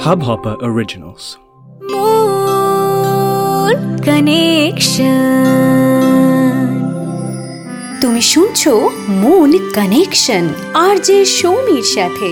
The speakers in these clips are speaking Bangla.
Hubhopper Originals. Connection. তুমি শুনছো মুন কানেকশন আর যে সৌমির সাথে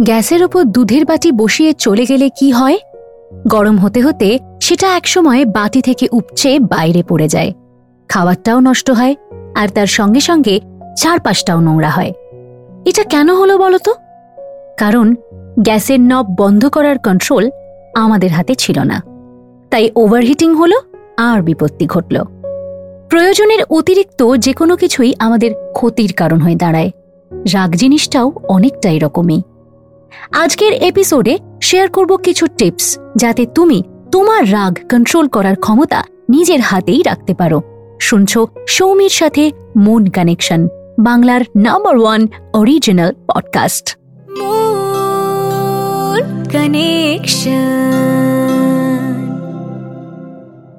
গ্যাসের ওপর দুধের বাটি বসিয়ে চলে গেলে কি হয় গরম হতে হতে সেটা একসময় বাটি থেকে উপচে বাইরে পড়ে যায় খাবারটাও নষ্ট হয়, আর তার সঙ্গে সঙ্গে চারপাশটাও নোংরা হয় এটা কেন হলো বলতো কারণ গ্যাসের নব বন্ধ করার কন্ট্রোল আমাদের হাতে ছিল না। তাই ওভারহিটিং হলো আর বিপত্তি ঘটল। প্রয়োজনের অতিরিক্ত যে কোনো কিছুই আমাদের ক্ষতির কারণ হয়ে দাঁড়ায়। রাগ জিনিসটাও অনেকটাই রকমই। আজকের এপিসোডে শেয়ার করব কিছু টিপস যাতে তুমি তোমার রাগ কন্ট্রোল করার ক্ষমতা নিজের হাতেই রাখতে পারো। শুনছ সৌমির সাথে মন কানেকশন বাংলার নাম্বার ওয়ান অরিজিনাল পডকাস্ট।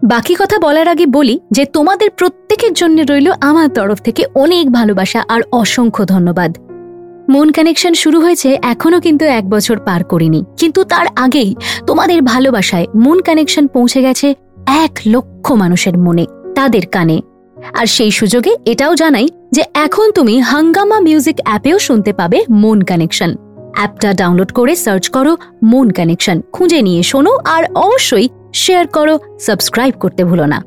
বাকি কথা বলার আগে বলি যে তোমাদের প্রত্যেকের জন্য রইল আমার তরফ থেকে অনেক ভালোবাসা আর অসংখ্য ধন্যবাদ। মন কানেকশন শুরু হয়েছে এখনও কিন্তু এক বছর পার করিনি। কিন্তু তার আগেই তোমাদের ভালোবাসায় মন কানেকশন পৌঁছে গেছে এক লক্ষ মানুষের মনে তাদের কানে। আর সেই সুযোগে এটাও জানাই যে এখন তুমি হাঙ্গামা মিউজিক অ্যাপেও শুনতে পাবে মন কানেকশন। অ্যাপটা ডাউনলোড করে সার্চ করো মন কানেকশন। খুঁজে নিয়ে শোনো আর অবশ্যই শেয়ার করো, সাবস্ক্রাইব করতে ভুলো না।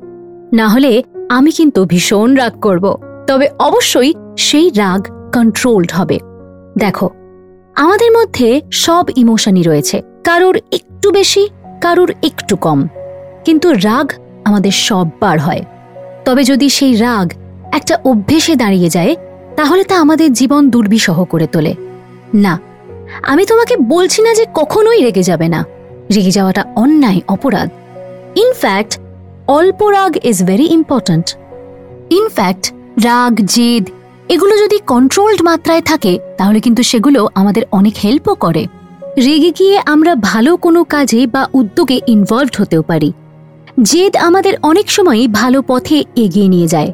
না হলে আমি কিন্তু ভীষণ রাগ করব। তবে অবশ্যই সেই রাগ কন্ট্রোলড হবে। দেখো, আমাদের মধ্যে সব ইমোশনই রয়েছে। কারোর একটু বেশি, কারোর একটু কম। কিন্তু রাগ আমাদের সব বার হয়। তবে যদি সেই রাগ একটা অভ্যেসে দাঁড়িয়ে যায়, তাহলে তা আমাদের জীবন দুর্বিষহ করে তোলে। না, আমি তোমাকে বলছি না যে কখনোই রেগে যাবে না। রেগে যাওয়াটা অন্যায়, অপরাধ। ইনফ্যাক্ট অল্প রাগ ইজ ভেরি ইম্পর্ট্যান্ট ইনফ্যাক্ট রাগ, জেদ, এগুলো যদি কন্ট্রোলড মাত্রায় থাকে, তাহলে কিন্তু সেগুলো আমাদের অনেক হেল্পও করে। রেগে গিয়ে আমরা ভালো কোনো কাজে বা উদ্যোগে ইনভলভড হতেও পারি। জেদ আমাদের অনেক সময়ই ভালো পথে এগিয়ে নিয়ে যায়।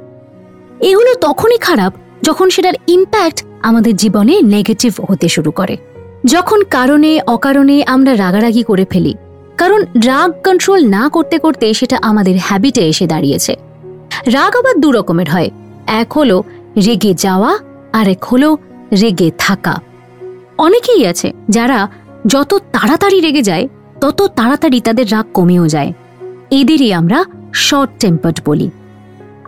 এগুলো তখনই খারাপ যখন সেটার ইম্প্যাক্ট আমাদের জীবনে নেগেটিভ হতে শুরু করে। যখন কারণে, অকারণে আমরা রাগারাগি করে ফেলি, কারণ রাগ কন্ট্রোল না করতে করতে সেটা আমাদের হ্যাবিটে এসে দাঁড়িয়েছে। রাগ আবার দু রকমের হয়, এক হলো রেগে যাওয়া আর এক হলো রেগে থাকা। অনেকেই আছে যারা যত তাড়াতাড়ি রেগে যায়, তত তাড়াতাড়ি তাদের রাগ কমেও যায়। এদেরই আমরা শর্ট টেম্পার্ড বলি।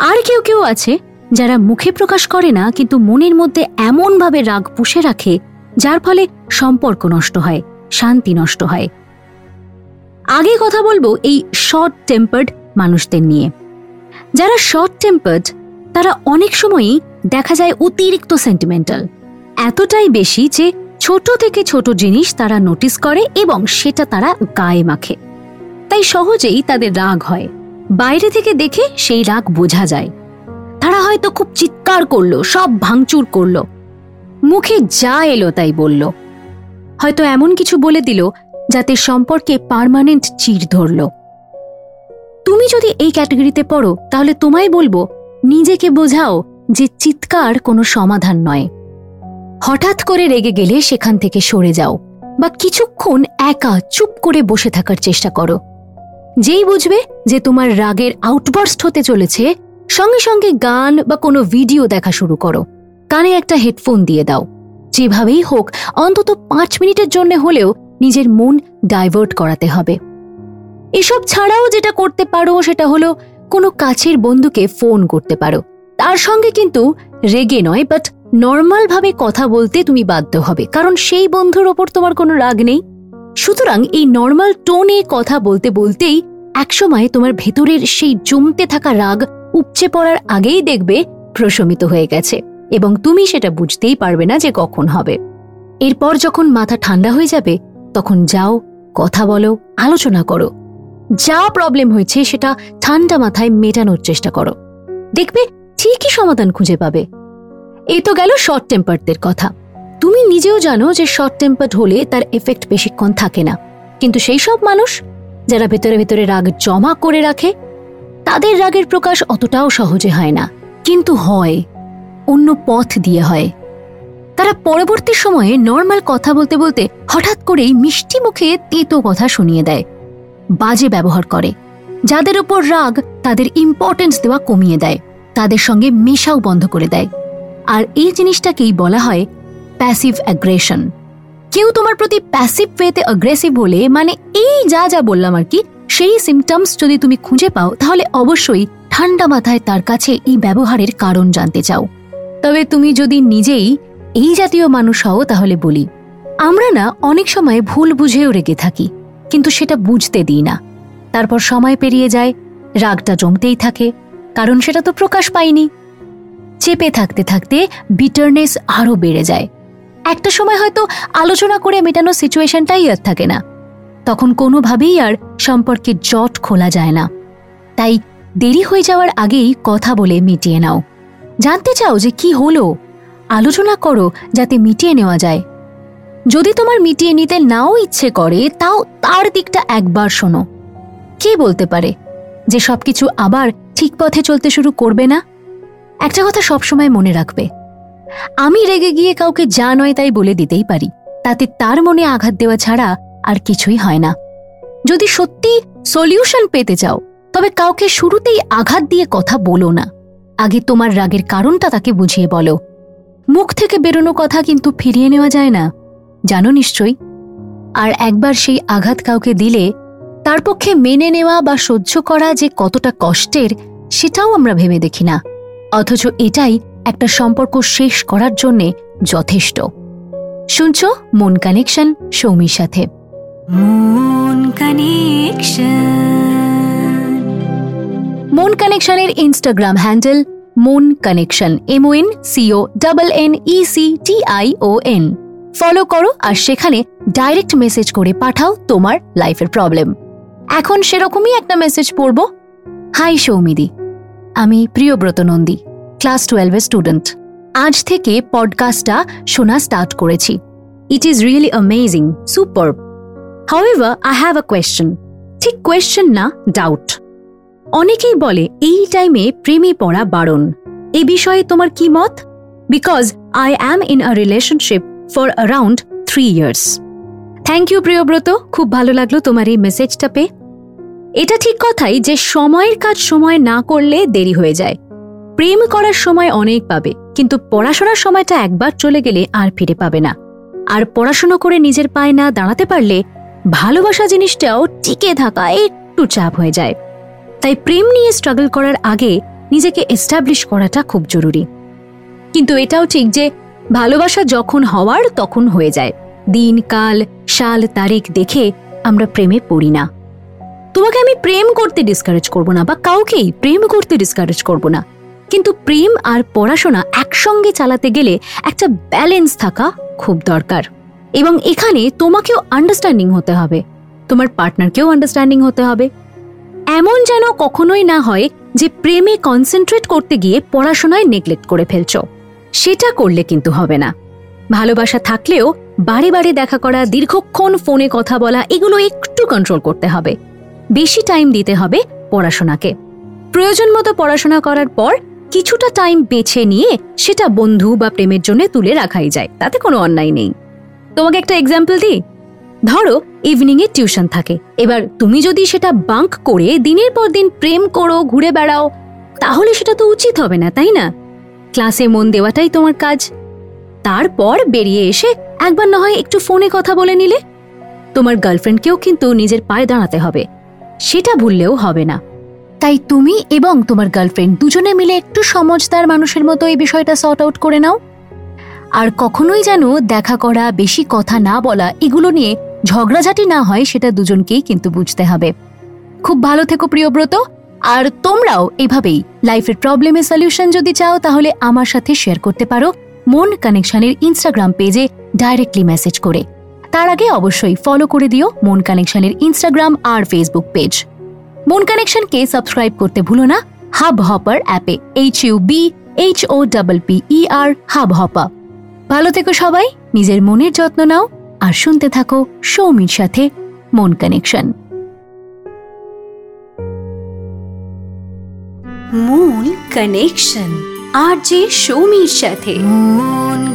আর কেউ কেউ আছে যারা মুখে প্রকাশ করে না, কিন্তু মনের মধ্যে এমনভাবে রাগ পুষে রাখে, যার ফলে সম্পর্ক নষ্ট হয়, শান্তি নষ্ট হয়। আগে কথা বলব এই শর্ট টেম্পার্ড মানুষদের নিয়ে। যারা শর্ট টেম্পার্ড তারা অনেক সময়ই দেখা যায় অতিরিক্ত সেন্টিমেন্টাল এতটাই বেশি যে ছোট থেকে ছোট জিনিস তারা নোটিস করে এবং সেটা তারা গায়ে মাখে। তাই সহজেই তাদের রাগ হয়। বাইরে থেকে দেখে সেই রাগ বোঝা যায়। তারা হয়তো খুব চিৎকার করল, সব ভাঙচুর করল। মুখে যা এলো তাই বলল। হয়তো এমন কিছু বলে দিল যাতে সম্পর্কে পার্মানেন্ট চির ধরল। তুমি যদি এই ক্যাটাগরিতে পড়ো, তাহলে তোমায় বলব, নিজেকে বোঝাও যে চিৎকার কোনো সমাধান নয়। হঠাৎ করে রেগে গেলে সেখান থেকে সরে যাও বা কিছুক্ষণ একা চুপ করে বসে থাকার চেষ্টা করো। যেই বুঝবে যে তোমার রাগের আউটবার্স্ট হতে চলেছে, সঙ্গে সঙ্গে গান বা কোনো ভিডিও দেখা শুরু করো। কানে একটা হেডফোন দিয়ে দাও। যেভাবেই হোক, অন্তত পাঁচ মিনিটের জন্য হলেও নিজের মন ডাইভার্ট করাতে হবে। এসব ছাড়াও যেটা করতে পারো, সেটা হলো কোনো কাছের বন্ধুকে ফোন করতে পারো। তার সঙ্গে কিন্তু রেগে নয় বাট নর্মালভাবে কথা বলতে তুমি বাধ্য হবে। কারণ সেই বন্ধুর ওপর তোমার কোনো রাগ নেই। সুতরাং এই নর্মাল টোনে কথা বলতে বলতেই একসময় তোমার ভেতরের সেই জমতে থাকা রাগ উপচে পড়ার আগেই দেখবে প্রশমিত হয়ে গেছে এবং তুমি সেটা বুঝতেই পারবে না যে কখন হবে। এরপর যখন মাথা ঠান্ডা হয়ে যাবে, তখন যাও, কথা বলো, আলোচনা করো। যা প্রবলেম হয়েছে সেটা ঠান্ডা মাথায় মেটানোর চেষ্টা করো। দেখবে ঠিকই সমাধান খুঁজে পাবে। এ তো গেল শর্ট টেম্পারদের কথা। তুমি নিজেও জানো যে শর্ট টেম্পার্ড হলে তার এফেক্ট বেশিক্ষণ থাকে না। কিন্তু সেই সব মানুষ, যারা ভেতরে ভেতরে রাগ জমা করে রাখে, তাদের রাগের প্রকাশ অতটাও সহজে হয় না। কিন্তু হয়, অন্য পথ দিয়ে হয়। তারা পরবর্তী সময়ে নর্মাল কথা বলতে বলতে হঠাৎ করেই মিষ্টি মুখে তেতো কথা শুনিয়ে দেয়, বাজে ব্যবহার করে। যাদের ওপর রাগ, তাদের ইম্পর্টেন্স দেওয়া কমিয়ে দেয়, তাদের সঙ্গে মেশাও বন্ধ করে দেয়। আর এই জিনিসটাকেই বলা হয় প্যাসিভ অ্যাগ্রেশন কেউ তোমার প্রতি প্যাসিভ ওয়েতে অ্যাগ্রেসিভ হলে মানে এই যা যা বললাম আর কি, সেই সিমটমস যদি তুমি খুঁজে পাও, তাহলে অবশ্যই ঠান্ডা মাথায় তার কাছে এই ব্যবহারের কারণ জানতে চাও। তবে তুমি যদি নিজেই এই জাতীয় মানুষ হও, তাহলে বলি, আমরা না অনেক সময় ভুল বুঝেও রেগে থাকি, কিন্তু সেটা বুঝতে দিই না। তারপর সময় পেরিয়ে যায়, রাগটা জমতেই থাকে, কারণ সেটা তো প্রকাশ পায়নি। চেপে থাকতে থাকতে বিটারনেস আরও বেড়ে যায়। একটা সময় হয়তো আলোচনা করে মেটানো সিচুয়েশনটাই আর থাকে না। তখন কোনোভাবেই আর সম্পর্কে জট খোলা যায় না। তাই দেরি হয়ে যাওয়ার আগেই কথা বলে মিটিয়ে নাও। জানতে চাও যে কি হলো? আলোচনা করো যাতে মিটিয়ে নেওয়া যায়। যদি তোমার মিটিয়ে নিতে নাও ইচ্ছে করে, তাও তার দিকটা একবার শোনো। কে বলতে পারে যে সবকিছু আবার ঠিক পথে চলতে শুরু করবে না? একটা কথা সবসময় মনে রাখবে। আমি রেগে গিয়ে কাউকে যা নয় তাই বলে দিতেই পারি। তাতে তার মনে আঘাত দেওয়া ছাড়া আর কিছুই হয় না। যদি সত্যি সলিউশন পেতে চাও, তবে কাউকে শুরুতেই আঘাত দিয়ে কথা বলো না। আগে তোমার রাগের কারণটা তাকে বুঝিয়ে বলো। মুখ থেকে বেরোনো কথা কিন্তু ফিরিয়ে নেওয়া যায় না। জানো নিশ্চয়ই? আর একবার সেই আঘাত কাউকে দিলে, তার পক্ষে মেনে নেওয়া বা সহ্য করা যে কতটা কষ্টের, সেটাও আমরা ভেবে দেখি না। অথচ এটাই একটা সম্পর্ক শেষ করার জন্যে যথেষ্ট। শুনছ মন কানেকশন সৌমির সাথে। মন কানেকশন মন কানেকশনের Instagram handle Mon connection M M O N C O double N E C T I O N follow করো আর সেখানে ডাইরেক্ট মেসেজ করে পাঠাও তোমার লাইফের প্রবলেম। এখন সেরকমই একটা মেসেজ পড়ব। হাই সৌমিদি আমি প্রিয়ব্রত নন্দী। ক্লাস টুয়েলভের স্টুডেন্ট আজ থেকে পডকাস্টটা শোনা স্টার্ট করেছি। It is really amazing super however I have a question ঠিক কোয়েশ্চেন না ডাউট অনেকেই বলে, এই টাইমে প্রেমে পড়া বারণ। এ বিষয়ে তোমার কি মত? Because I am in a relationship for around three years thank you Priyabrata. খুব ভালো লাগল তোমার এই মেসেজটা পেয়ে। এটা ঠিক কথাই যে, সময়ের কাজ সময় না করলে দেরি হয়ে যায়। প্রেম করার সময় অনেক পাবে, কিন্তু পড়াশোনার সময়টা একবার চলে গেলে আর ফিরে পাবে না। আর পড়াশোনা করে নিজের পায়ে না দাঁড়াতে পারলে ভালোবাসা জিনিসটাও টিকে থাকা একটু চাপ হয়ে যায়। তাই প্রেম নিয়ে স্ট্রাগল করার আগে নিজেকে এস্টাবলিশ করাটা খুব জরুরি। কিন্তু এটাও ঠিক যে ভালোবাসা যখন হওয়ার তখন হয়ে যায়। দিন, কাল, সাল, তারিখ দেখে আমরা প্রেমে পড়ি না। তোমাকে আমি প্রেম করতে ডিসকারেজ করব না বা কাউকেই প্রেম করতে ডিসকারেজ করব না। কিন্তু প্রেম আর পড়াশোনা একসঙ্গে চালাতে গেলে একটা ব্যালেন্স থাকা খুব দরকার। এবং এখানে তোমাকেও আন্ডারস্ট্যান্ডিং হতে হবে। তোমার পার্টনারকেও আন্ডারস্ট্যান্ডিং হতে হবে। এমন যেন কখনোই না হয় যে প্রেমে কনসেন্ট্রেট করতে গিয়ে পড়াশোনায় নেগলেক্ট করে ফেলছ। সেটা করলে কিন্তু হবে না। ভালোবাসা থাকলেও বারে বারে দেখা করা, দীর্ঘক্ষণ ফোনে কথা বলা, এগুলো একটু কন্ট্রোল করতে হবে। বেশি টাইম দিতে হবে পড়াশোনাকে। প্রয়োজন মতো পড়াশোনা করার পর কিছুটা টাইম বেছে নিয়ে সেটা বন্ধু বা প্রেমের জন্য তুলে রাখাই যায়। তাতে কোনো অন্যায় নেই। তোমাকে একটা এক্সাম্পল দিই? ধরো ইভিনিং এ টিউশন থাকে। এবার তুমি যদি সেটা বাঙ্ক করে দিনের পর দিন প্রেম করো, ঘুরে বেড়াও, তাহলে সেটা তো উচিত হবে না, তাই না? ক্লাসে মন দেওয়াটাই তোমার কাজ। তারপর বেরিয়ে এসে একবার না হয় একটু ফোনে কথা বলে নিলে, তোমার গার্লফ্রেন্ডকেও কিন্তু নিজের পায়ে দাঁড়াতে হবে। সেটা ভুললেও হবে না। তাই তুমি এবং তোমার গার্লফ্রেন্ড দুজনে মিলে একটু সমঝদার মানুষের মতো এই বিষয়টা সর্ট আউট করে নাও। আর কখনোই যেন দেখা করা, বেশি কথা না বলা, এগুলো নিয়ে ঝগড়াঝাটি না হয়, সেটা দুজনকেই কিন্তু বুঝতে হবে। খুব ভালো থেকো প্রিয়ব্রত। আর তোমরাও এভাবেই লাইফের প্রবলেমের সলিউশন যদি চাও, তাহলে আমার সাথে শেয়ার করতে পারো। মন কানেকশনের ইনস্টাগ্রাম পেজে ডাইরেক্টলি মেসেজ করে। তার আগে অবশ্যই ফলো করে দিও মন কানেকশনের ইনস্টাগ্রাম আর ফেসবুক পেজ মন কানেকশনকে সাবস্ক্রাইব করতে ভুলো না। হাব হপার অ্যাপে H U B H O double P E R hub hopper ভালো থেকো সবাই নিজের মনের যত্ন নাও আর শুনতে থাকো সৌমির সাথে মন কানেকশন Moon কানেকশন আর যে সৌমির সাথে। মন